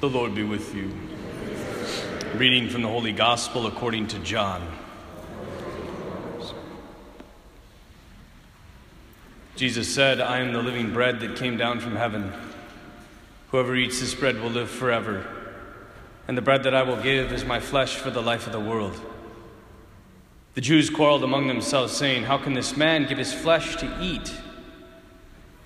The Lord be with you. Reading from the Holy Gospel according to John. Jesus said, I am the living bread that came down from heaven. Whoever eats this bread will live forever. And the bread that I will give is my flesh for the life of the world. The Jews quarreled among themselves, saying, How can this man give his flesh to eat?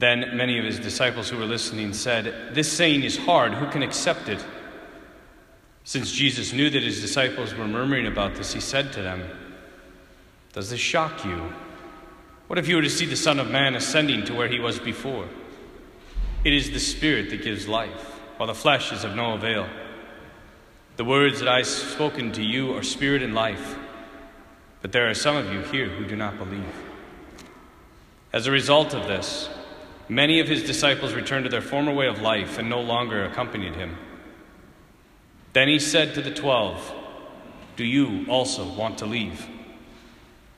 Then many of his disciples who were listening said, This saying is hard. Who can accept it? Since Jesus knew that his disciples were murmuring about this, he said to them, Does this shock you? What if you were to see the Son of Man ascending to where he was before? It is the Spirit that gives life, while the flesh is of no avail. The words that I have spoken to you are spirit and life, but there are some of you here who do not believe. As a result of this, Many of his disciples returned to their former way of life and no longer accompanied him. Then he said to the twelve, Do you also want to leave?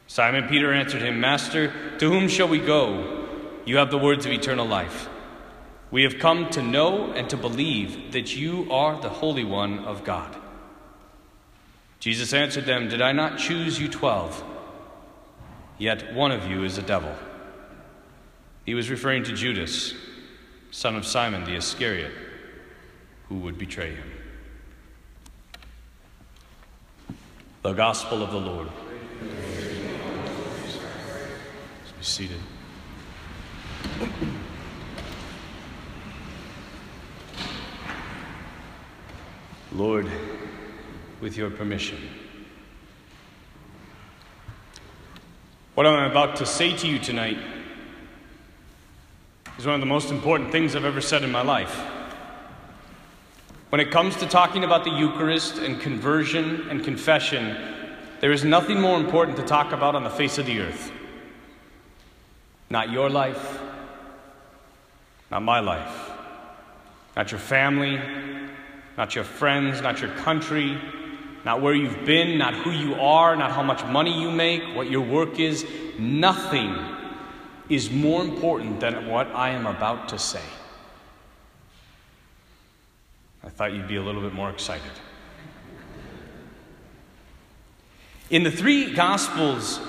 Simon Peter answered him, Master, to whom shall we go? You have the words of eternal life. We have come to know and to believe that you are the Holy One of God. Jesus answered them, Did I not choose you twelve? Yet one of you is a devil. He was referring to Judas, son of Simon the Iscariot, who would betray him. The Gospel of the Lord. Let's be seated. Lord, with your permission. What I'm about to say to you tonight is one of the most important things I've ever said in my life. When it comes to talking about the Eucharist and conversion and confession, there is nothing more important to talk about on the face of the earth. Not your life, not my life, not your family, not your friends, not your country, not where you've been, not who you are, not how much money you make, what your work is. Nothing is more important than what I am about to say. I thought you'd be a little bit more excited. In the three Gospels,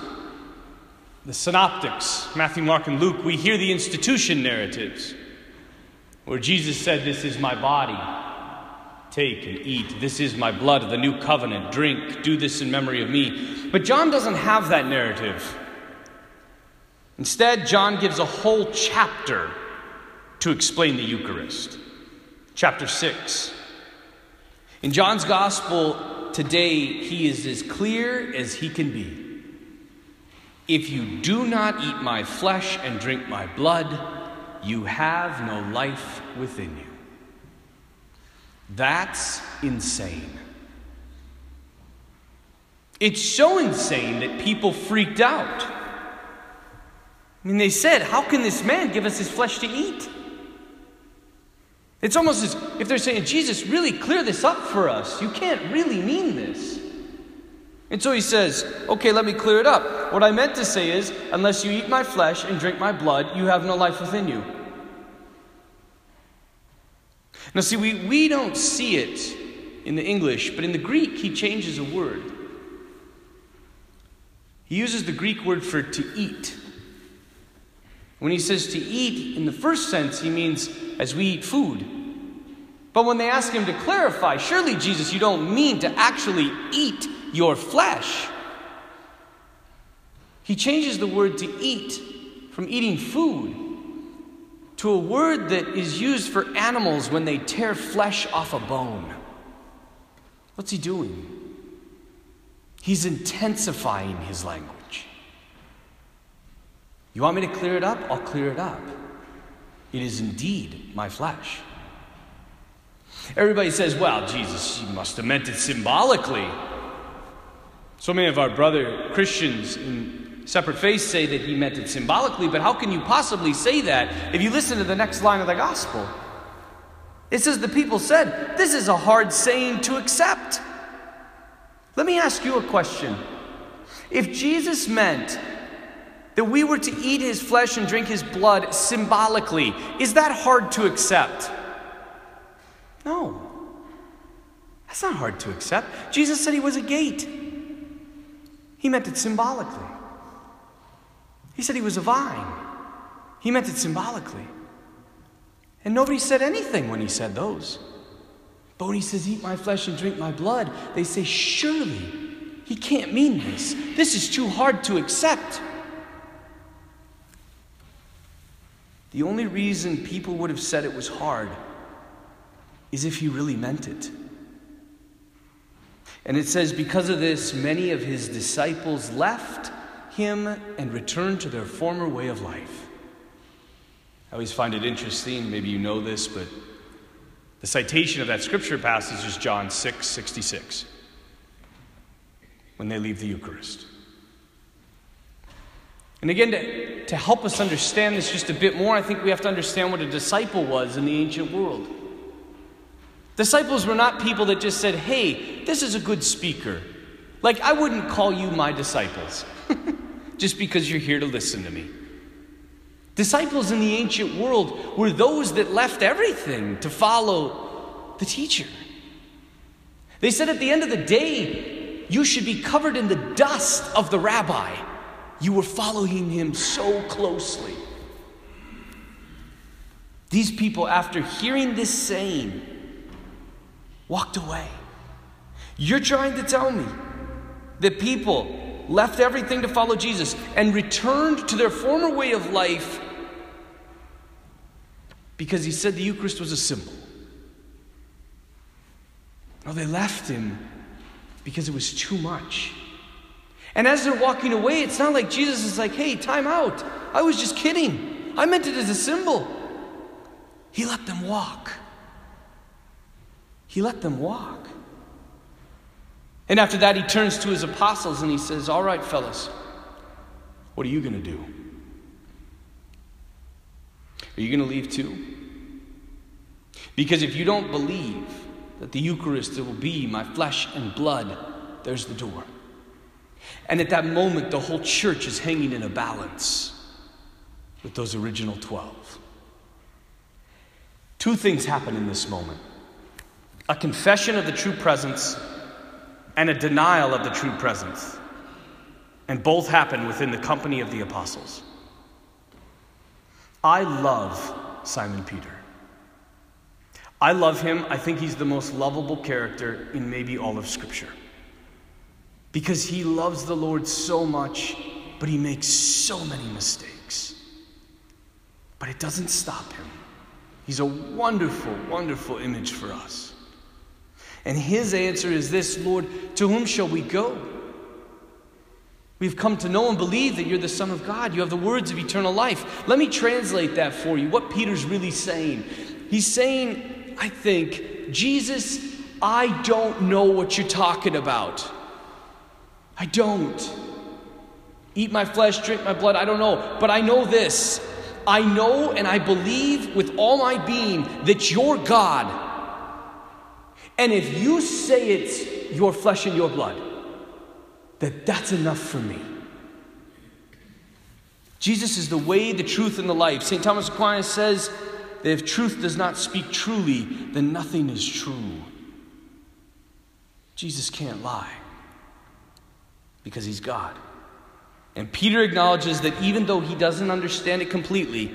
the synoptics, Matthew, Mark, and Luke, we hear the institution narratives where Jesus said, This is my body. Take and eat. This is my blood of the new covenant. Drink. Do this in memory of me. But John doesn't have that narrative. Instead, John gives a whole chapter to explain the Eucharist. Chapter 6. In John's Gospel today, he is as clear as he can be. If you do not eat my flesh and drink my blood, you have no life within you. That's insane. It's so insane that people freaked out. I mean, they said, How can this man give us his flesh to eat? It's almost as if they're saying, Jesus, really clear this up for us. You can't really mean this. And so he says, Okay, let me clear it up. What I meant to say is, unless you eat my flesh and drink my blood, you have no life within you. Now, see, we, we don't see it in the English, but in the Greek, he changes a word. He uses the Greek word for to eat. When he says to eat, in the first sense, he means as we eat food. But when they ask him to clarify, surely, Jesus, you don't mean to actually eat your flesh. He changes the word to eat from eating food to a word that is used for animals when they tear flesh off a bone. What's he doing? He's intensifying his language. You want me to clear it up? I'll clear it up. It is indeed my flesh. Everybody says, well, Jesus, you must have meant it symbolically. So many of our brother Christians in separate faiths say that he meant it symbolically, but how can you possibly say that if you listen to the next line of the gospel? It says, The people said, This is a hard saying to accept. Let me ask you a question. If Jesus meant that we were to eat his flesh and drink his blood symbolically, is that hard to accept? No. That's not hard to accept. Jesus said he was a gate, he meant it symbolically. He said he was a vine, he meant it symbolically. And nobody said anything when he said those. But when he says, Eat my flesh and drink my blood, they say, Surely he can't mean this. This is too hard to accept. The only reason people would have said it was hard is if he really meant it. And it says, Because of this, many of his disciples left him and returned to their former way of life. I always find it interesting, maybe you know this, but the citation of that scripture passage is John 6 66, when they leave the Eucharist. And again, to, to help us understand this just a bit more, I think we have to understand what a disciple was in the ancient world. Disciples were not people that just said, hey, this is a good speaker. Like, I wouldn't call you my disciples just because you're here to listen to me. Disciples in the ancient world were those that left everything to follow the teacher. They said at the end of the day, you should be covered in the dust of the rabbi. You were following him so closely. These people, after hearing this saying, walked away. You're trying to tell me that people left everything to follow Jesus and returned to their former way of life because he said the Eucharist was a symbol. No, they left him because it was too much. And as they're walking away, it's not like Jesus is like, hey, time out. I was just kidding. I meant it as a symbol. He let them walk. He let them walk. And after that, he turns to his apostles and he says, All right, fellas, what are you going to do? Are you going to leave too? Because if you don't believe that the Eucharist will be my flesh and blood, there's the door. And at that moment, the whole church is hanging in a balance with those original 12. Two things happen in this moment a confession of the true presence and a denial of the true presence. And both happen within the company of the apostles. I love Simon Peter. I love him. I think he's the most lovable character in maybe all of Scripture. Because he loves the Lord so much, but he makes so many mistakes. But it doesn't stop him. He's a wonderful, wonderful image for us. And his answer is this Lord, to whom shall we go? We've come to know and believe that you're the Son of God. You have the words of eternal life. Let me translate that for you. What Peter's really saying. He's saying, I think, Jesus, I don't know what you're talking about. I don't. Eat my flesh, drink my blood, I don't know. But I know this. I know and I believe with all my being that you're God. And if you say it's your flesh and your blood, that that's enough for me. Jesus is the way, the truth, and the life. St. Thomas Aquinas says that if truth does not speak truly, then nothing is true. Jesus can't lie because he's God. And Peter acknowledges that even though he doesn't understand it completely,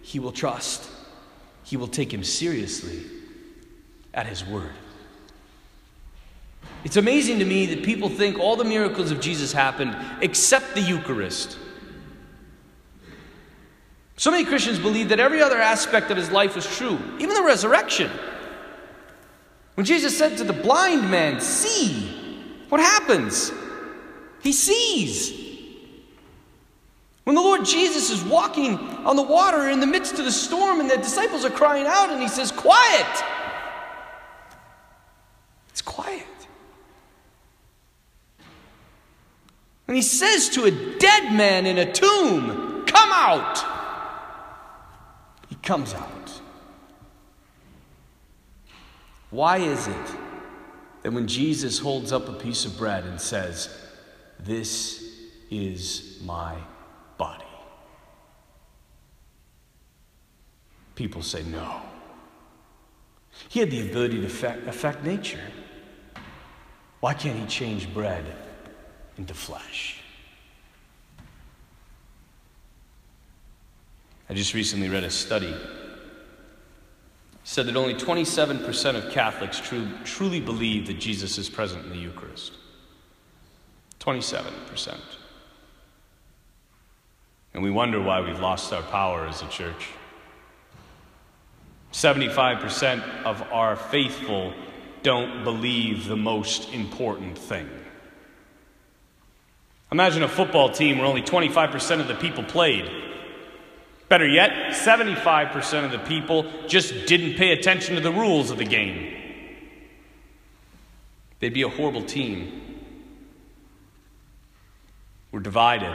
he will trust. He will take him seriously at his word. It's amazing to me that people think all the miracles of Jesus happened except the Eucharist. So many Christians believe that every other aspect of his life was true, even the resurrection. When Jesus said to the blind man, See, what happens? He sees. When the Lord Jesus is walking on the water in the midst of the storm and the disciples are crying out and he says, Quiet! It's quiet. And he says to a dead man in a tomb, Come out! He comes out. Why is it that when Jesus holds up a piece of bread and says, this is my body, people say no? He had the ability to affect, affect nature. Why can't he change bread into flesh? I just recently read a study said that only 27% of Catholics truly believe that Jesus is present in the Eucharist. 27%. And we wonder why we've lost our power as a church. 75% of our faithful don't believe the most important thing. Imagine a football team where only 25% of the people played. Better yet, 75% of the people just didn't pay attention to the rules of the game. They'd be a horrible team. We're divided.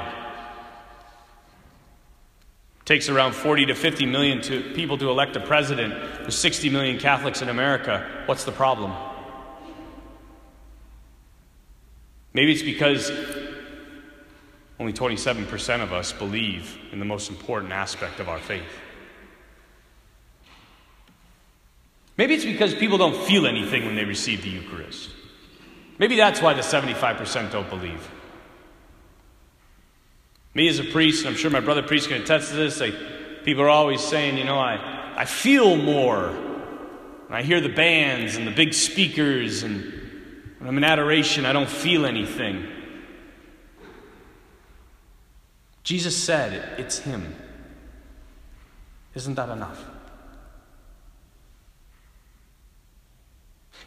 It takes around 40 to 50 million to, people to elect a president. There's 60 million Catholics in America. What's the problem? Maybe it's because only 27% of us believe in the most important aspect of our faith. Maybe it's because people don't feel anything when they receive the Eucharist. Maybe that's why the 75% don't believe. Me as a priest, and I'm sure my brother priest can attest to this, like, people are always saying, you know, I, I feel more. When I hear the bands and the big speakers, and when I'm in adoration, I don't feel anything. Jesus said, It's Him. Isn't that enough?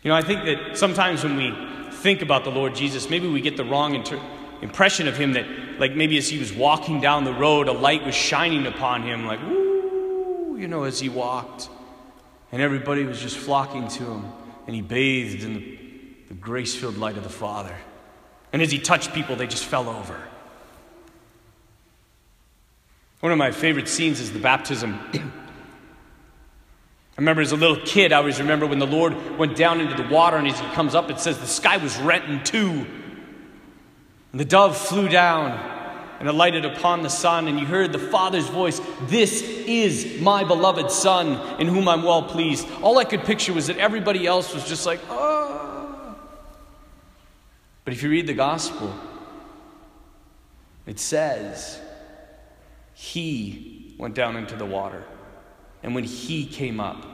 You know, I think that sometimes when we think about the Lord Jesus, maybe we get the wrong inter- impression of Him that, like, maybe as He was walking down the road, a light was shining upon Him, like, woo, you know, as He walked. And everybody was just flocking to Him, and He bathed in the, the grace filled light of the Father. And as He touched people, they just fell over. One of my favorite scenes is the baptism. I remember as a little kid, I always remember when the Lord went down into the water and as he comes up, it says the sky was rent in two. And the dove flew down and alighted upon the Son, and you heard the Father's voice This is my beloved Son, in whom I'm well pleased. All I could picture was that everybody else was just like, oh. But if you read the gospel, it says, he went down into the water. And when he came up,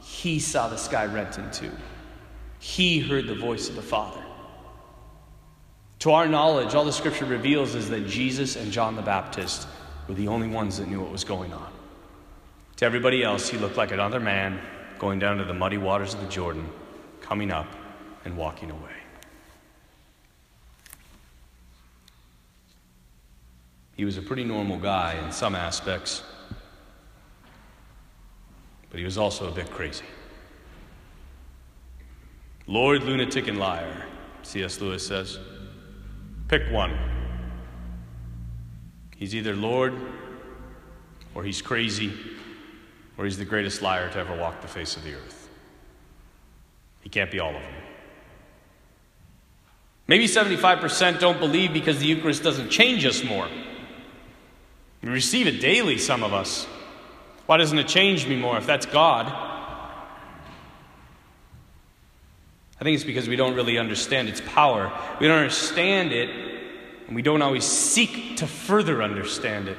he saw the sky rent in two. He heard the voice of the Father. To our knowledge, all the scripture reveals is that Jesus and John the Baptist were the only ones that knew what was going on. To everybody else, he looked like another man going down to the muddy waters of the Jordan, coming up and walking away. He was a pretty normal guy in some aspects, but he was also a bit crazy. Lord, lunatic, and liar, C.S. Lewis says. Pick one. He's either Lord, or he's crazy, or he's the greatest liar to ever walk the face of the earth. He can't be all of them. Maybe 75% don't believe because the Eucharist doesn't change us more. We receive it daily, some of us. Why doesn't it change me more if that's God? I think it's because we don't really understand its power. We don't understand it, and we don't always seek to further understand it.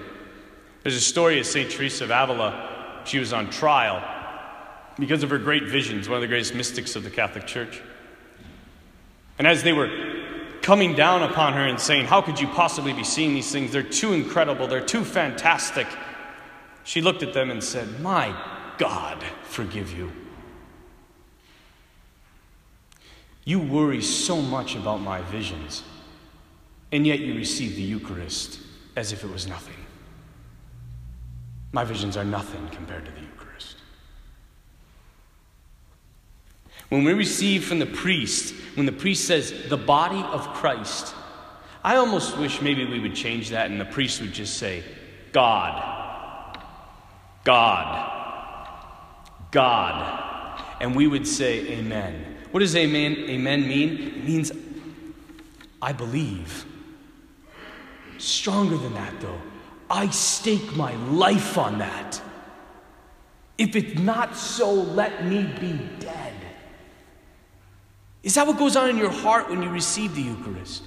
There's a story of St. Teresa of Avila. She was on trial because of her great visions, one of the greatest mystics of the Catholic Church. And as they were coming down upon her and saying, How could you possibly be seeing these things? They're too incredible, they're too fantastic. She looked at them and said, My God, forgive you. You worry so much about my visions, and yet you receive the Eucharist as if it was nothing. My visions are nothing compared to the Eucharist. When we receive from the priest, when the priest says, the body of Christ, I almost wish maybe we would change that and the priest would just say, God, God, God. And we would say, Amen. What does amen, amen mean? It means, I believe. Stronger than that, though. I stake my life on that. If it's not so, let me be dead. Is that what goes on in your heart when you receive the Eucharist?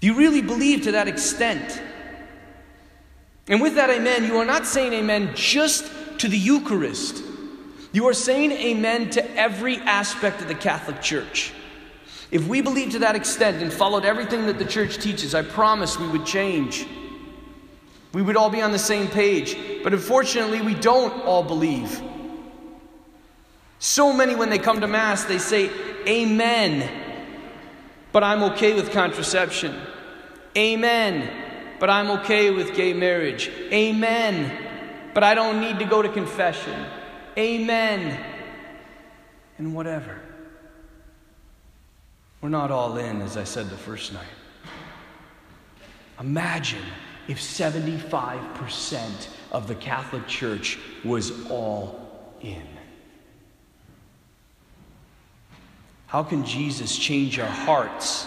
Do you really believe to that extent? And with that amen, you are not saying amen just to the Eucharist. You are saying amen to every aspect of the Catholic Church. If we believed to that extent and followed everything that the church teaches, I promise we would change. We would all be on the same page. But unfortunately, we don't all believe. So many, when they come to Mass, they say, Amen, but I'm okay with contraception. Amen, but I'm okay with gay marriage. Amen, but I don't need to go to confession. Amen, and whatever. We're not all in, as I said the first night. Imagine if 75% of the Catholic Church was all in. How can Jesus change our hearts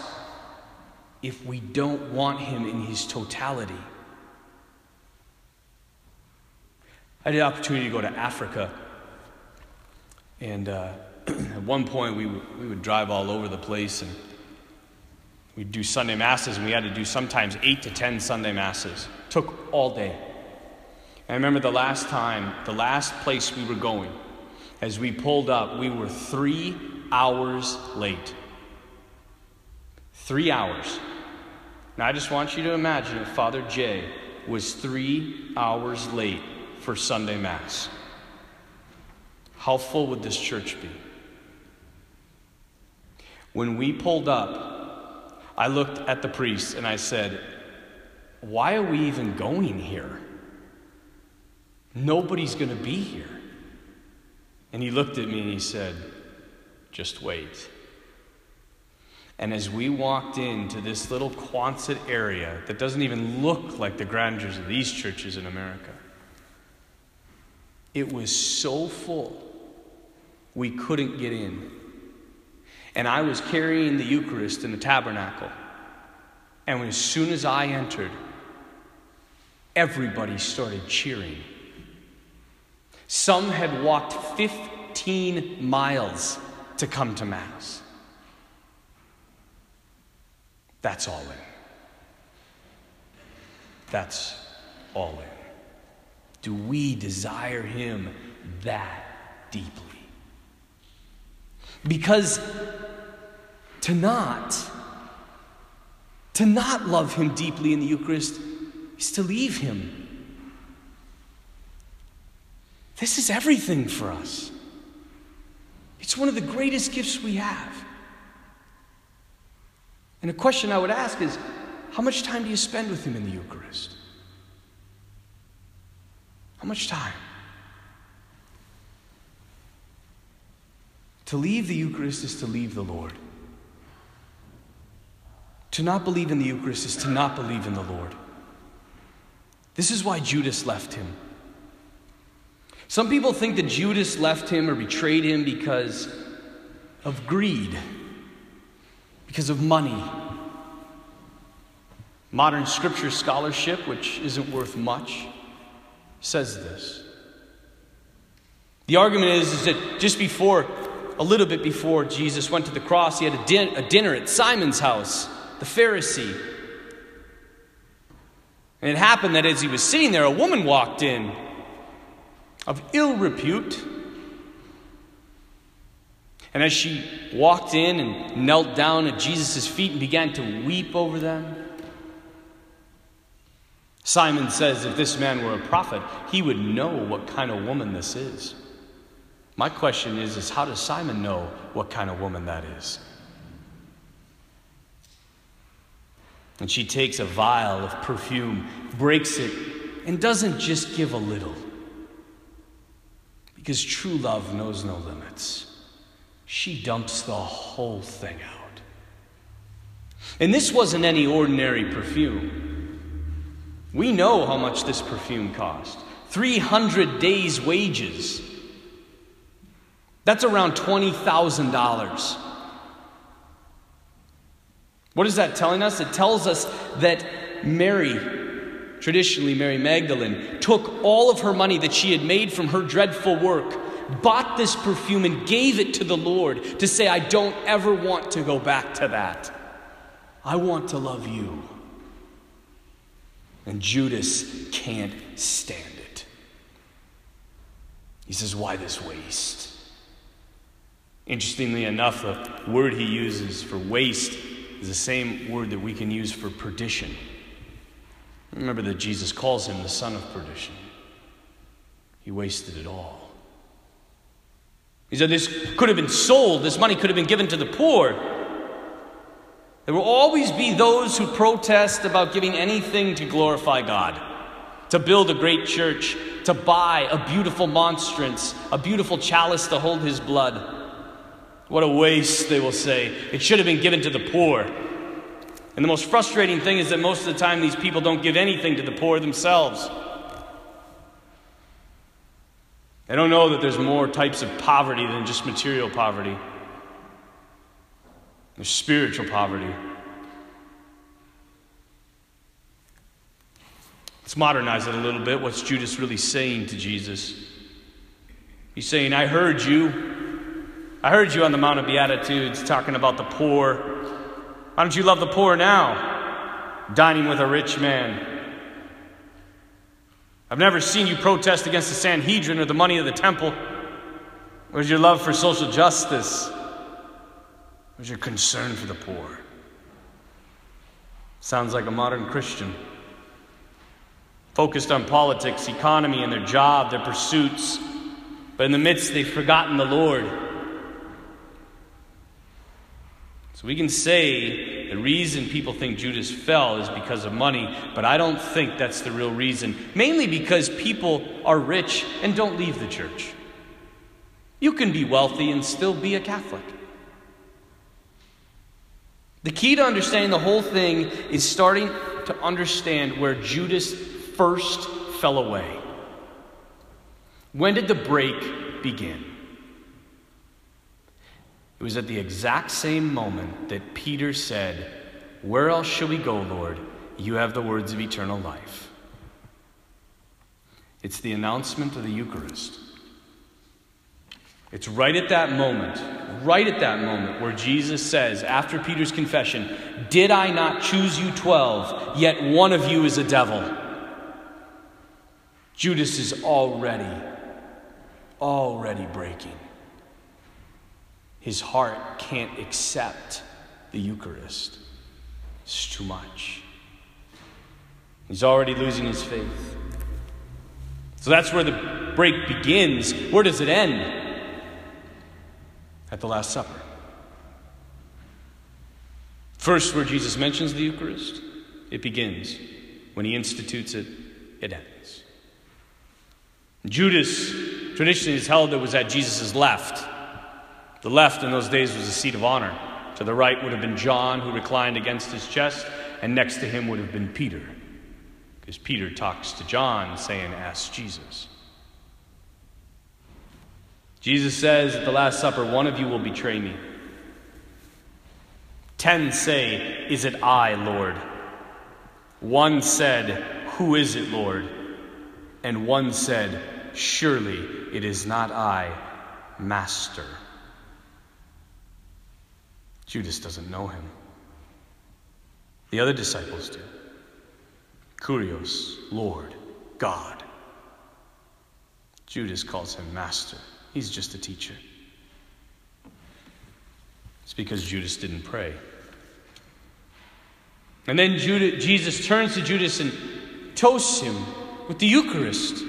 if we don't want him in his totality? I had the opportunity to go to Africa, and uh, at one point we, w- we would drive all over the place and we'd do Sunday masses, and we had to do sometimes eight to ten Sunday masses. Took all day. And I remember the last time, the last place we were going, as we pulled up, we were three hours late. Three hours. Now, I just want you to imagine if Father Jay was three hours late for Sunday Mass. How full would this church be? When we pulled up, I looked at the priest and I said, Why are we even going here? Nobody's going to be here. And he looked at me and he said, just wait. And as we walked into this little Quonset area that doesn't even look like the grandeurs of these churches in America, it was so full we couldn't get in. And I was carrying the Eucharist in the tabernacle. And as soon as I entered, everybody started cheering. Some had walked 15 miles to come to Mass. That's all in. That's all in. Do we desire Him that deeply? Because to not, to not love Him deeply in the Eucharist is to leave Him. This is everything for us. It's one of the greatest gifts we have. And a question I would ask is how much time do you spend with Him in the Eucharist? How much time? To leave the Eucharist is to leave the Lord. To not believe in the Eucharist is to not believe in the Lord. This is why Judas left him. Some people think that Judas left him or betrayed him because of greed, because of money. Modern scripture scholarship, which isn't worth much, says this. The argument is, is that just before, a little bit before Jesus went to the cross, he had a, din- a dinner at Simon's house, the Pharisee. And it happened that as he was sitting there, a woman walked in of ill repute. And as she walked in and knelt down at Jesus' feet and began to weep over them, Simon says if this man were a prophet, he would know what kind of woman this is. My question is, is how does Simon know what kind of woman that is? And she takes a vial of perfume, breaks it, and doesn't just give a little. Because true love knows no limits. She dumps the whole thing out. And this wasn't any ordinary perfume. We know how much this perfume cost 300 days' wages. That's around $20,000. What is that telling us? It tells us that Mary, traditionally Mary Magdalene, took all of her money that she had made from her dreadful work, bought this perfume, and gave it to the Lord to say, I don't ever want to go back to that. I want to love you. And Judas can't stand it. He says, Why this waste? Interestingly enough, the word he uses for waste is the same word that we can use for perdition. Remember that Jesus calls him the son of perdition. He wasted it all. He said this could have been sold, this money could have been given to the poor. There will always be those who protest about giving anything to glorify God, to build a great church, to buy a beautiful monstrance, a beautiful chalice to hold his blood. What a waste, they will say. It should have been given to the poor. And the most frustrating thing is that most of the time these people don't give anything to the poor themselves. They don't know that there's more types of poverty than just material poverty. There's spiritual poverty. Let's modernize it a little bit. What's Judas really saying to Jesus? He's saying, I heard you. I heard you on the Mount of Beatitudes talking about the poor. Why don't you love the poor now? Dining with a rich man. I've never seen you protest against the Sanhedrin or the money of the temple. Where's your love for social justice? Where's your concern for the poor? Sounds like a modern Christian. Focused on politics, economy, and their job, their pursuits, but in the midst, they've forgotten the Lord. So we can say the reason people think Judas fell is because of money, but I don't think that's the real reason. Mainly because people are rich and don't leave the church. You can be wealthy and still be a Catholic. The key to understanding the whole thing is starting to understand where Judas first fell away. When did the break begin? It was at the exact same moment that Peter said, Where else shall we go, Lord? You have the words of eternal life. It's the announcement of the Eucharist. It's right at that moment, right at that moment, where Jesus says, after Peter's confession, Did I not choose you twelve, yet one of you is a devil? Judas is already, already breaking. His heart can't accept the Eucharist. It's too much. He's already losing his faith. So that's where the break begins. Where does it end? at the Last Supper. First, where Jesus mentions the Eucharist, it begins. When he institutes it, it ends. Judas traditionally is held that was at Jesus' left. The left in those days was a seat of honor. To the right would have been John, who reclined against his chest, and next to him would have been Peter. Because Peter talks to John, saying, Ask Jesus. Jesus says at the Last Supper, One of you will betray me. Ten say, Is it I, Lord? One said, Who is it, Lord? And one said, Surely it is not I, Master. Judas doesn't know him. The other disciples do. Kurios, Lord, God. Judas calls him Master. He's just a teacher. It's because Judas didn't pray. And then Jesus turns to Judas and toasts him with the Eucharist,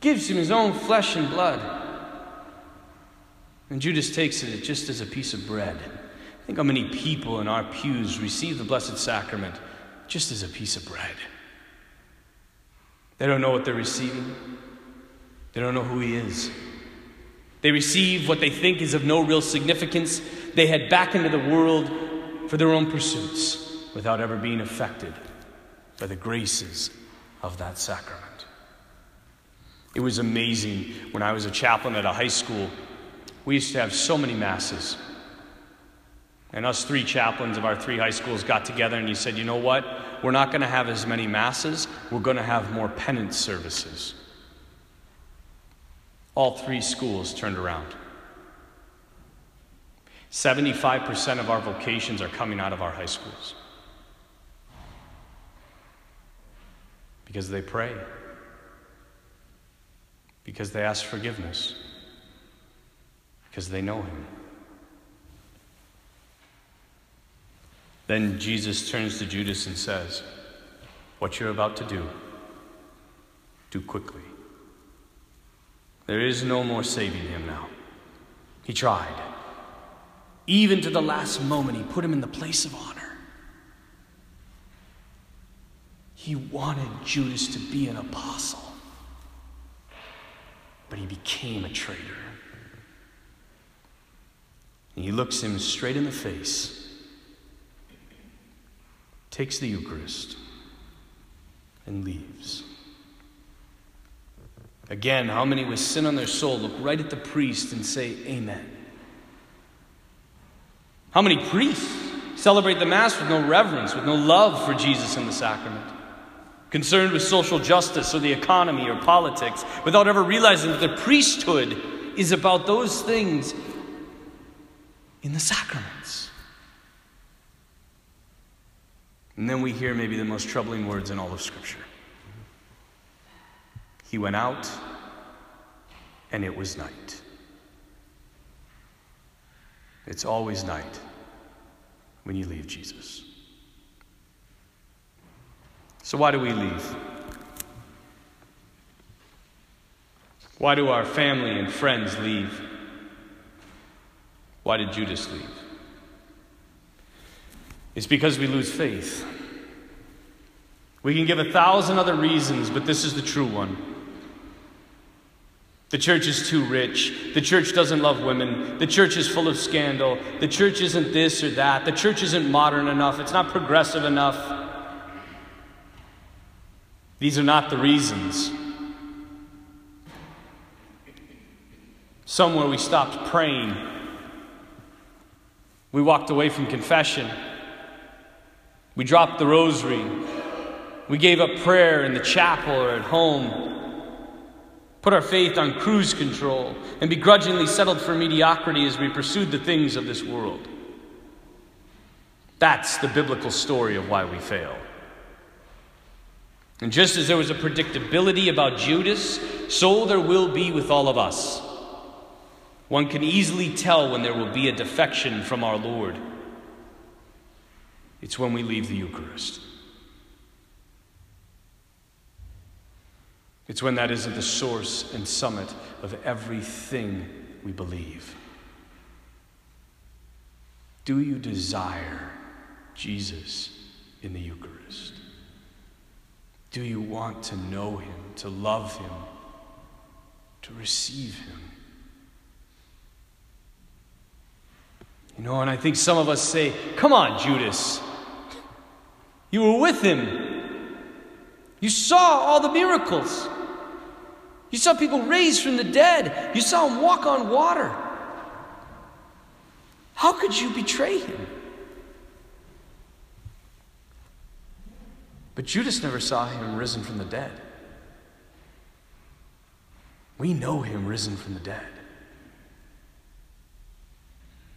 gives him his own flesh and blood. And Judas takes it just as a piece of bread. Think how many people in our pews receive the Blessed Sacrament just as a piece of bread. They don't know what they're receiving. They don't know who he is. They receive what they think is of no real significance. They head back into the world for their own pursuits without ever being affected by the graces of that sacrament. It was amazing when I was a chaplain at a high school. We used to have so many masses. And us three chaplains of our three high schools got together and he said, you know what? We're not going to have as many masses, we're going to have more penance services. All three schools turned around. 75% of our vocations are coming out of our high schools because they pray, because they ask forgiveness, because they know Him. Then Jesus turns to Judas and says, What you're about to do, do quickly. There is no more saving him now. He tried. Even to the last moment, he put him in the place of honor. He wanted Judas to be an apostle, but he became a traitor. And he looks him straight in the face, takes the Eucharist, and leaves. Again, how many with sin on their soul look right at the priest and say, Amen? How many priests celebrate the Mass with no reverence, with no love for Jesus and the sacrament? Concerned with social justice or the economy or politics, without ever realizing that the priesthood is about those things in the sacraments. And then we hear maybe the most troubling words in all of Scripture. He went out, and it was night. It's always night when you leave Jesus. So, why do we leave? Why do our family and friends leave? Why did Judas leave? It's because we lose faith. We can give a thousand other reasons, but this is the true one. The church is too rich. The church doesn't love women. The church is full of scandal. The church isn't this or that. The church isn't modern enough. It's not progressive enough. These are not the reasons. Somewhere we stopped praying. We walked away from confession. We dropped the rosary. We gave up prayer in the chapel or at home put our faith on cruise control, and begrudgingly settled for mediocrity as we pursued the things of this world. That's the biblical story of why we fail. And just as there was a predictability about Judas, so there will be with all of us. One can easily tell when there will be a defection from our Lord. It's when we leave the Eucharist. It's when that is at the source and summit of everything we believe. Do you desire Jesus in the Eucharist? Do you want to know him, to love him, to receive him? You know, and I think some of us say, Come on, Judas. You were with him. You saw all the miracles. You saw people raised from the dead. You saw him walk on water. How could you betray him? But Judas never saw him risen from the dead. We know him risen from the dead.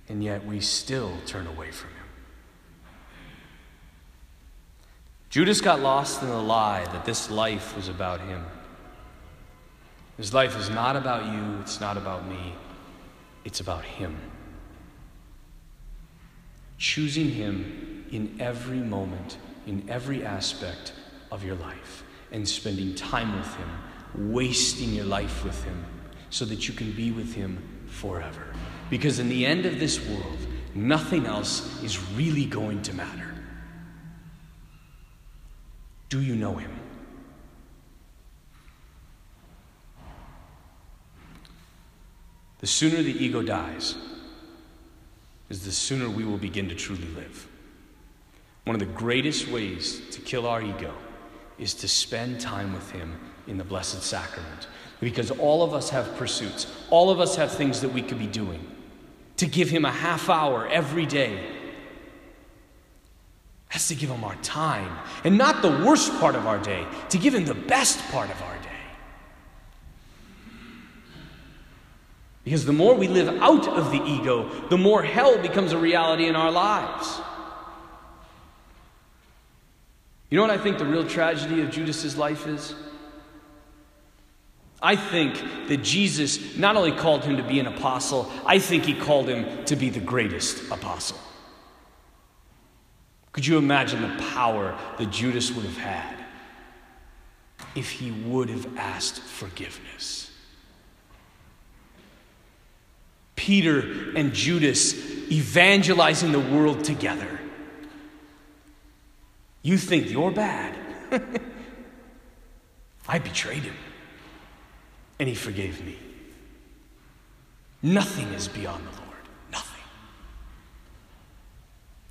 And yet we still turn away from him. Judas got lost in the lie that this life was about him. His life is not about you, it's not about me, it's about Him. Choosing Him in every moment, in every aspect of your life, and spending time with Him, wasting your life with Him, so that you can be with Him forever. Because in the end of this world, nothing else is really going to matter. Do you know Him? The sooner the ego dies, is the sooner we will begin to truly live. One of the greatest ways to kill our ego is to spend time with Him in the Blessed Sacrament. Because all of us have pursuits, all of us have things that we could be doing. To give Him a half hour every day has to give Him our time, and not the worst part of our day, to give Him the best part of our day. Because the more we live out of the ego, the more hell becomes a reality in our lives. You know what I think the real tragedy of Judas's life is? I think that Jesus not only called him to be an apostle, I think he called him to be the greatest apostle. Could you imagine the power that Judas would have had if he would have asked forgiveness? Peter and Judas evangelizing the world together. You think you're bad. I betrayed him, and he forgave me. Nothing is beyond the Lord. Nothing.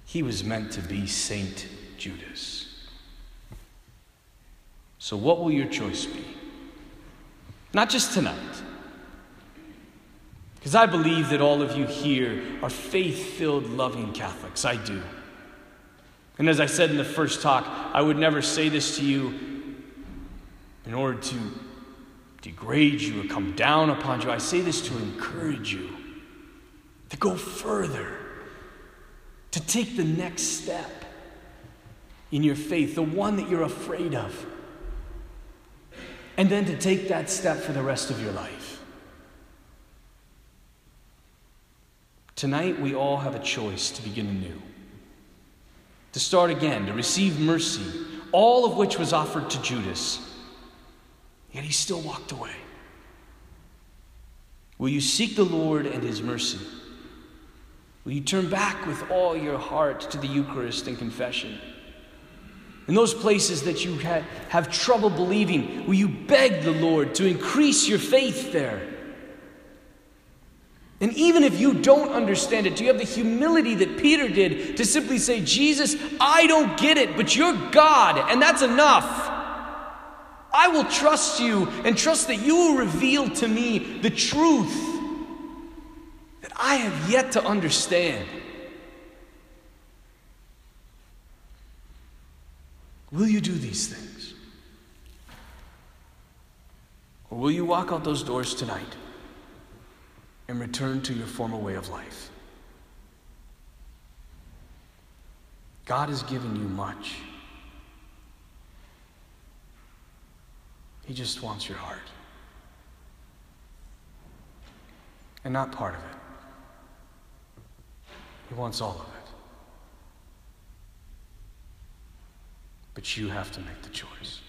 He was meant to be Saint Judas. So, what will your choice be? Not just tonight because I believe that all of you here are faith filled, loving Catholics. I do. And as I said in the first talk, I would never say this to you in order to degrade you or come down upon you. I say this to encourage you to go further, to take the next step in your faith, the one that you're afraid of, and then to take that step for the rest of your life. Tonight, we all have a choice to begin anew, to start again, to receive mercy, all of which was offered to Judas. Yet he still walked away. Will you seek the Lord and his mercy? Will you turn back with all your heart to the Eucharist and confession? In those places that you have trouble believing, will you beg the Lord to increase your faith there? And even if you don't understand it, do you have the humility that Peter did to simply say, Jesus, I don't get it, but you're God, and that's enough. I will trust you and trust that you will reveal to me the truth that I have yet to understand. Will you do these things? Or will you walk out those doors tonight? and return to your former way of life. God has given you much. He just wants your heart. And not part of it. He wants all of it. But you have to make the choice.